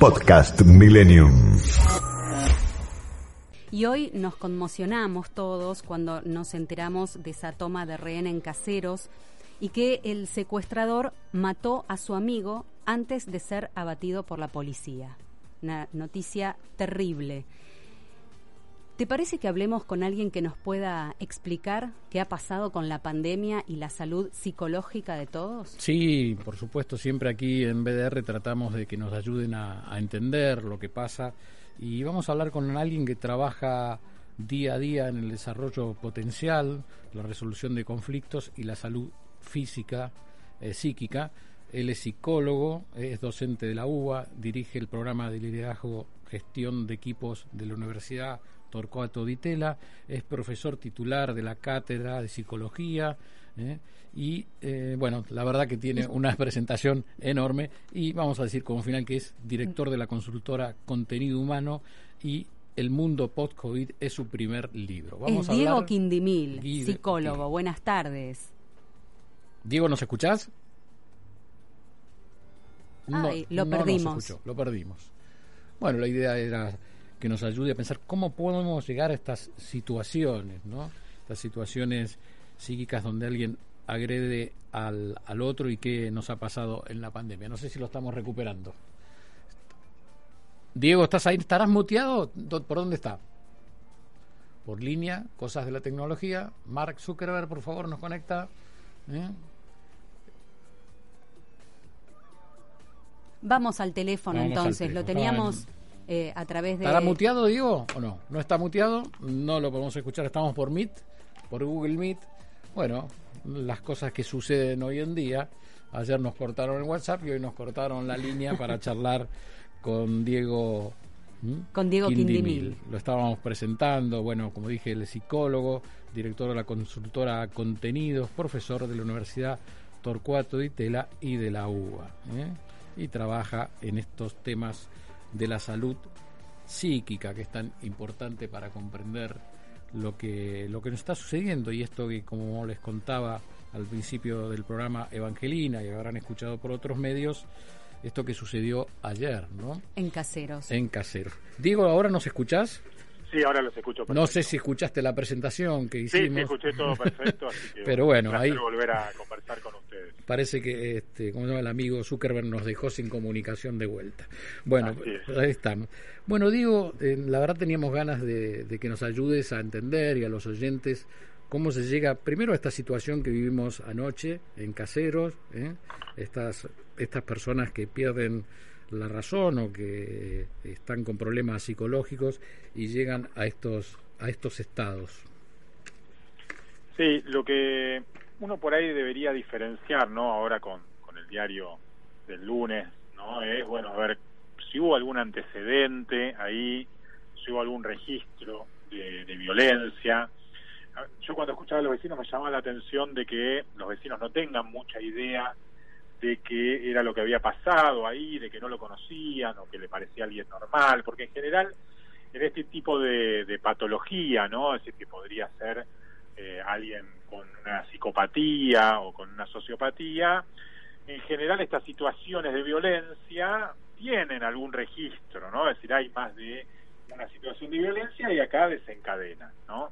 Podcast Millennium. Y hoy nos conmocionamos todos cuando nos enteramos de esa toma de rehén en caseros y que el secuestrador mató a su amigo antes de ser abatido por la policía. Una noticia terrible. ¿Te parece que hablemos con alguien que nos pueda explicar qué ha pasado con la pandemia y la salud psicológica de todos? Sí, por supuesto, siempre aquí en BDR tratamos de que nos ayuden a, entender lo que pasa y vamos a hablar con alguien que trabaja día a día en el desarrollo potencial, la resolución de conflictos y la salud física, eh, psíquica. Él es psicólogo, es docente de la UBA, dirige el programa de liderazgo gestión de equipos de la Universidad Torcuato Di Tella, es profesor titular de la Cátedra de Psicología ¿eh? y eh, bueno, la verdad que tiene una presentación enorme y vamos a decir como final que es director de la consultora Contenido Humano y el mundo post-COVID es su primer libro. Vamos es Diego Quindimil, psicólogo. Buenas tardes. Diego, ¿nos escuchás? Ay, lo perdimos. lo perdimos. Bueno, la idea era que nos ayude a pensar cómo podemos llegar a estas situaciones, ¿no? Estas situaciones psíquicas donde alguien agrede al, al otro y qué nos ha pasado en la pandemia. No sé si lo estamos recuperando. Diego, ¿estás ahí? ¿Estarás muteado? ¿Por dónde está? Por línea, cosas de la tecnología. Mark Zuckerberg, por favor, nos conecta. ¿Eh? Vamos al teléfono entonces, lo teníamos eh, a través de... ¿Estará muteado, Diego, o no? ¿No está muteado? No lo podemos escuchar, estamos por Meet, por Google Meet. Bueno, las cosas que suceden hoy en día. Ayer nos cortaron el WhatsApp y hoy nos cortaron la línea para charlar con Diego con Diego Quindimil. Lo estábamos presentando, bueno, como dije, el psicólogo, director de la consultora Contenidos, profesor de la Universidad Torcuato de Itela y de la UBA. ¿eh? Y trabaja en estos temas de la salud psíquica, que es tan importante para comprender lo que, lo que nos está sucediendo y esto que, como les contaba al principio del programa Evangelina y habrán escuchado por otros medios, esto que sucedió ayer, ¿no? En Caseros. En Caseros. Diego, ¿ahora nos escuchás? Sí, ahora los escucho perfecto. No sé si escuchaste la presentación que hicimos. Sí, escuché todo perfecto, así que Pero bueno, ahí volver a conversar con ustedes. Parece que este, como llama el amigo Zuckerberg nos dejó sin comunicación de vuelta. Bueno, ahí estamos. Bueno, digo, eh, la verdad teníamos ganas de, que nos ayudes a entender y a los oyentes cómo se llega primero a esta situación que vivimos anoche en Caseros, ¿eh? estas estas personas que pierden la razón o que están con problemas psicológicos y llegan a estos a estos estados. Sí, lo que uno por ahí debería diferenciar, ¿no? Ahora con, con el diario del lunes, ¿no? Es, bueno, a ver, si hubo algún antecedente ahí, si hubo algún registro de, de violencia. Yo cuando escuchaba a los vecinos me llamaba la atención de que los vecinos no tengan mucha idea de que era lo que había pasado ahí, de que no lo conocían o que le parecía alguien normal, porque en general en este tipo de, patología, ¿no? Es decir, que podría ser eh, alguien con una psicopatía o con una sociopatía, en general estas situaciones de violencia tienen algún registro, ¿no? Es decir, hay más de una situación de violencia y acá desencadena, ¿no?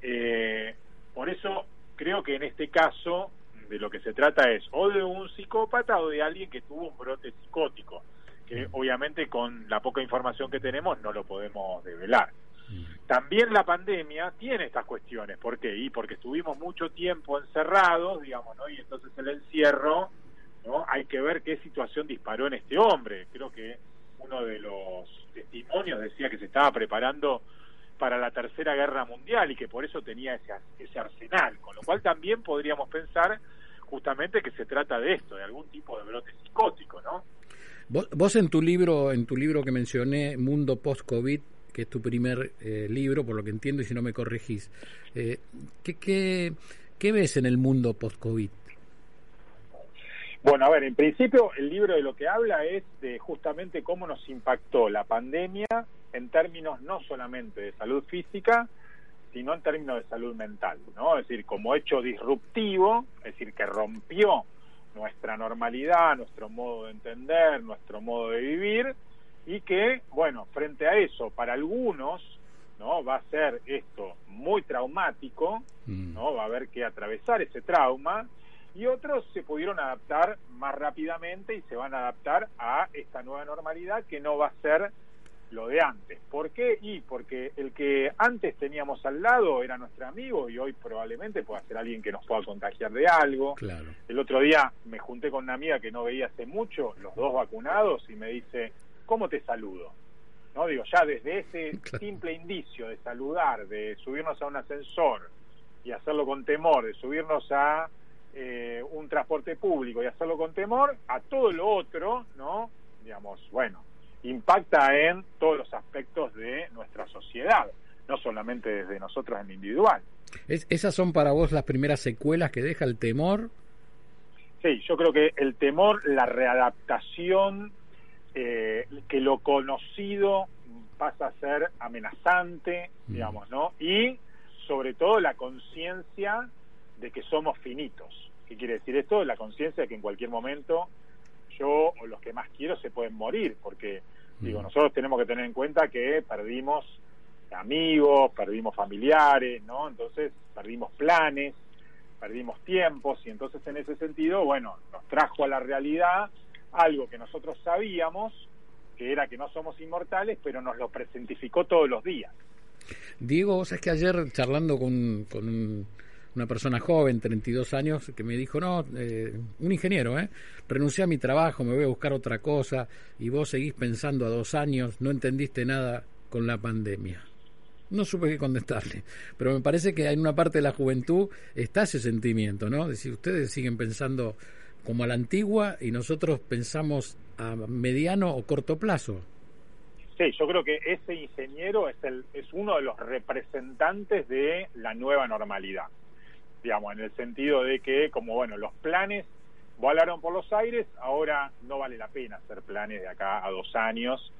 Eh, por eso creo que en este caso de lo que se trata es o de un psicópata o de alguien que tuvo un brote psicótico, que mm. obviamente con la poca información que tenemos no lo podemos develar. Mm. También la pandemia tiene estas cuestiones, ¿por qué? Y porque estuvimos mucho tiempo encerrados, digamos, ¿no? Y entonces el encierro, ¿no? Hay que ver qué situación disparó en este hombre. Creo que uno de los testimonios decía que se estaba preparando para la tercera guerra mundial y que por eso tenía ese, ese arsenal, con lo cual también podríamos pensar justamente que se trata de esto, de algún tipo de brote psicótico, ¿no? Vos, en tu libro, en tu libro que mencioné, Mundo Post-COVID, que es tu primer eh, libro, por lo que entiendo, y si no me corregís, eh, ¿qué, qué, qué ves en el mundo post-COVID? Bueno, a ver, en principio el libro de lo que habla es de justamente cómo nos impactó la pandemia en términos no solamente de salud física, sino en términos de salud mental, ¿no? Es decir, como hecho disruptivo, es decir, que rompió nuestra normalidad, nuestro modo de entender, nuestro modo de vivir, y que, bueno, frente a eso, para algunos, ¿no? Va a ser esto muy traumático, mm. ¿no? Va a haber que atravesar ese trauma, y otros se pudieron adaptar más rápidamente y se van a adaptar a esta nueva normalidad que no va a ser lo de antes. ¿Por qué? Y porque el que antes teníamos al lado era nuestro amigo y hoy probablemente pueda ser alguien que nos pueda contagiar de algo. Claro. El otro día me junté con una amiga que no veía hace mucho, los dos vacunados, y me dice, ¿cómo te saludo? No digo, ya desde ese simple indicio de saludar, de subirnos a un ascensor y hacerlo con temor, de subirnos a eh, un transporte público y hacerlo con temor, a todo lo otro, ¿no? Digamos, bueno, impacta en todos los aspectos de nuestra sociedad, no solamente desde nosotros en individual. ¿Esas son para vos las primeras secuelas que deja el temor? Sí, yo creo que el temor, la readaptación, eh, que lo conocido pasa a ser amenazante, mm. digamos, ¿no? Y sobre todo la conciencia de que somos finitos. ¿Qué quiere decir esto? La conciencia de que en cualquier momento yo o los que más quiero se pueden morir, porque digo, mm. nosotros tenemos que tener en cuenta que perdimos amigos, perdimos familiares, ¿no? Entonces perdimos planes, perdimos tiempos y entonces en ese sentido, bueno, nos trajo a la realidad algo que nosotros sabíamos, que era que no somos inmortales, pero nos lo presentificó todos los días. Diego, vos es que ayer charlando con, con un una persona joven, 32 años, que me dijo, no, eh, un ingeniero, ¿eh? renuncié a mi trabajo, me voy a buscar otra cosa, y vos seguís pensando a dos años, no entendiste nada con la pandemia. No supe qué contestarle, pero me parece que en una parte de la juventud está ese sentimiento, ¿no? decir, ustedes siguen pensando como a la antigua y nosotros pensamos a mediano o corto plazo. Sí, yo creo que ese ingeniero es, el, es uno de los representantes de la nueva normalidad digamos, en el sentido de que, como bueno, los planes volaron por los aires, ahora no vale la pena hacer planes de acá a dos años,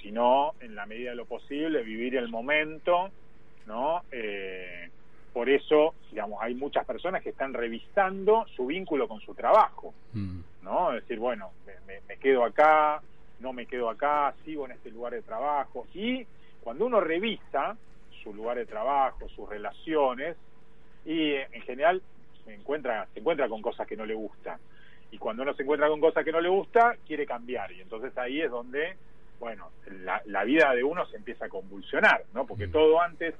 sino, en la medida de lo posible, vivir el momento, ¿no? Eh, por eso, digamos, hay muchas personas que están revisando su vínculo con su trabajo, mm. ¿no? Es decir, bueno, me, me quedo acá, no me quedo acá, sigo en este lugar de trabajo. Y cuando uno revisa su lugar de trabajo, sus relaciones, y en general se encuentra, se encuentra con cosas que no le gustan. Y cuando uno se encuentra con cosas que no le gusta, quiere cambiar. Y entonces ahí es donde, bueno, la, la vida de uno se empieza a convulsionar, ¿no? Porque mm. todo antes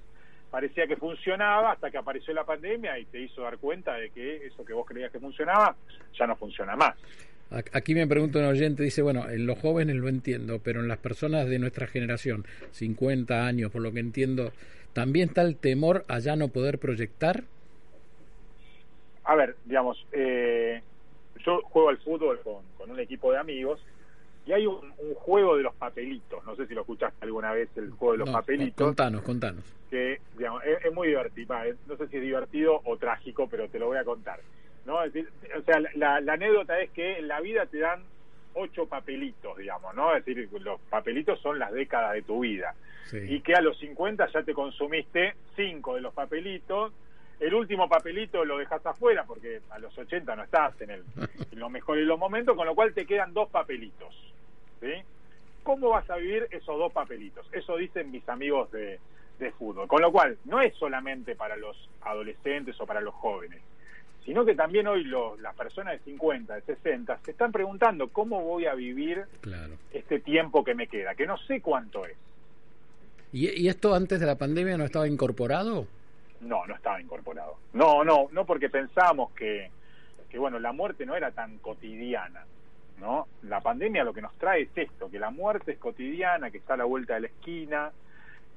parecía que funcionaba hasta que apareció la pandemia y te hizo dar cuenta de que eso que vos creías que funcionaba ya no funciona más. Aquí me pregunta un oyente, dice, bueno, en los jóvenes lo entiendo, pero en las personas de nuestra generación, 50 años, por lo que entiendo, ¿también está el temor a ya no poder proyectar? A ver, digamos, eh, yo juego al fútbol con, un equipo de amigos y hay un, juego de los papelitos, no sé si lo escuchaste alguna vez, el juego de los papelitos. Contanos, contanos. Que, digamos, es, muy divertido, no sé si es divertido o trágico, pero te lo voy a contar. ¿no? o sea, la, anécdota es que en la vida te dan ocho papelitos, digamos, ¿no? Es decir, los papelitos son las décadas de tu vida. Y que a los 50 ya te consumiste cinco de los papelitos el último papelito lo dejas afuera porque a los 80 no estás en, el, en lo mejor de los momentos, con lo cual te quedan dos papelitos. ¿sí? ¿Cómo vas a vivir esos dos papelitos? Eso dicen mis amigos de, de fútbol. Con lo cual, no es solamente para los adolescentes o para los jóvenes, sino que también hoy los, las personas de 50, de 60, se están preguntando cómo voy a vivir este tiempo que me queda, que no sé cuánto es. ¿Y, ¿Y esto antes de la pandemia no estaba incorporado? No, no estaba incorporado. No, no, no porque pensábamos que, que bueno, la muerte no era tan cotidiana, ¿no? La pandemia lo que nos trae es esto, que la muerte es cotidiana, que está a la vuelta de la esquina,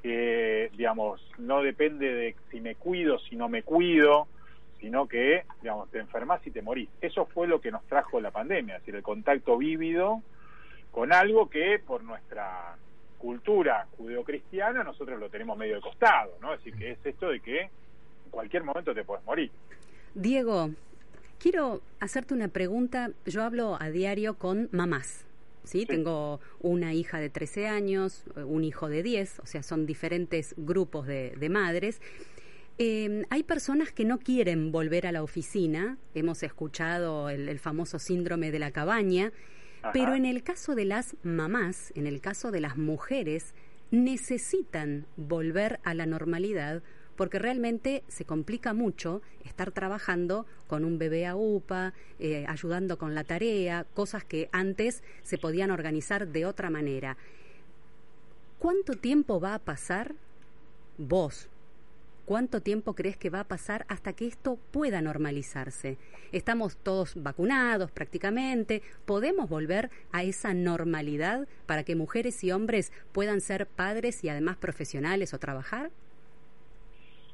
que, digamos, no depende de si me cuido, si no me cuido, sino que, digamos, te enfermas y te morís. Eso fue lo que nos trajo la pandemia, es decir, el contacto vívido con algo que por nuestra cultura judeocristiana nosotros lo tenemos medio de costado, ¿no? Es decir, que es esto de que en cualquier momento te puedes morir. Diego, quiero hacerte una pregunta. Yo hablo a diario con mamás. ¿sí? Tengo una hija de 13 años, un hijo de 10, o sea, son diferentes grupos de, madres. Em, hay personas que no quieren volver a la oficina, hemos escuchado el, famoso síndrome de la cabaña, pero en el caso de las mamás, en el caso de las mujeres, necesitan volver a la normalidad porque realmente se complica mucho estar trabajando con un bebé a UPA, eh, ayudando con la tarea, cosas que antes se podían organizar de otra manera. ¿Cuánto tiempo va a pasar vos? ¿Cuánto tiempo crees que va a pasar hasta que esto pueda normalizarse? Estamos todos vacunados prácticamente. ¿Podemos volver a esa normalidad para que mujeres y hombres puedan ser padres y además profesionales o trabajar?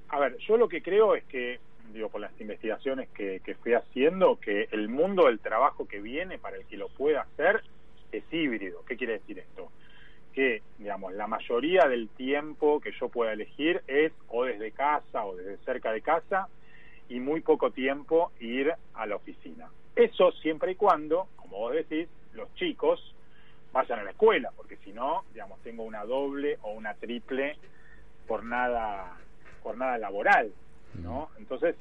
A ver, yo lo que creo es que, digo, por las investigaciones que, que fui haciendo, que el mundo del trabajo que viene para el que lo pueda hacer es híbrido. ¿Qué quiere decir esto? Que, digamos, la mayoría del tiempo que yo pueda elegir es o desde casa o desde cerca de casa y muy poco tiempo ir a la oficina. Eso siempre y cuando, como vos decís, los chicos vayan a la escuela, porque si no, digamos, tengo una doble o una triple por nada jornada laboral, ¿no? Entonces,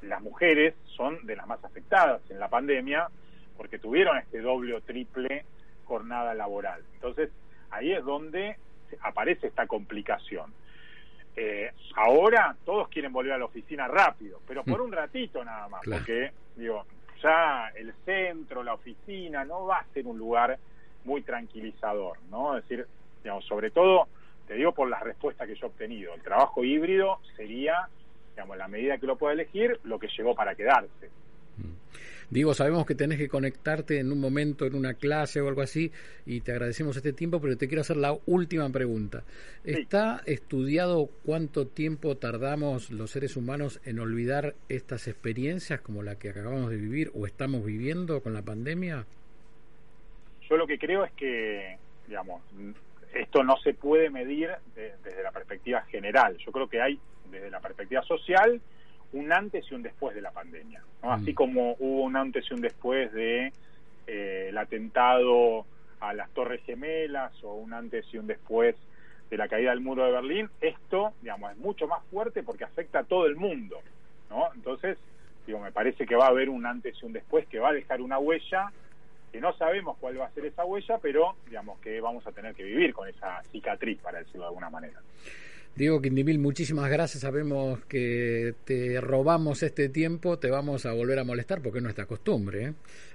las mujeres son de las más afectadas en la pandemia porque tuvieron este doble o triple jornada laboral. Entonces, ahí es donde aparece esta complicación. Eh, ahora todos quieren volver a la oficina rápido, pero por mm. un ratito nada más, porque digo, ya el centro, la oficina, no va a ser un lugar muy tranquilizador, ¿no? Es decir, digamos, sobre todo te digo por las respuestas que yo he obtenido. El trabajo híbrido sería, digamos, la medida que lo pueda elegir, lo que llegó para quedarse. Mm. Digo, sabemos que tenés que conectarte en un momento, en una clase o algo así, y te agradecemos este tiempo, pero te quiero hacer la última pregunta. ¿Está estudiado cuánto tiempo tardamos los seres humanos en olvidar estas experiencias como la que acabamos de vivir o estamos viviendo con la pandemia? Yo lo que creo es que, digamos, esto no se puede medir desde la perspectiva general. Yo creo que hay, desde la perspectiva social, un antes y un después de la pandemia. Mm. Así como hubo un antes y un después de eh, el atentado a las Torres Gemelas o un antes y un después de la caída del muro de Berlín, esto, digamos, es mucho más fuerte porque afecta a todo el mundo, ¿no? Entonces, digo, me parece que va a haber un antes y un después que va a dejar una huella que no sabemos cuál va a ser esa huella, pero digamos que vamos a tener que vivir con esa cicatriz, para decirlo de alguna manera. Diego Quindimil, muchísimas gracias. Sabemos que te robamos este tiempo, te vamos a volver a molestar porque es nuestra costumbre. ¿eh?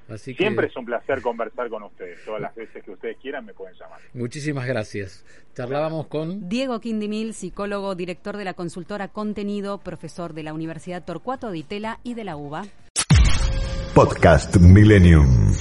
Así Siempre es un placer conversar con ustedes. Todas las veces que ustedes quieran me pueden llamar. Muchísimas gracias. Charlábamos con Diego Quindimil, psicólogo, director de la consultora Contenido, profesor de la Universidad Torcuato de Itela y de la UBA. Podcast Millennium.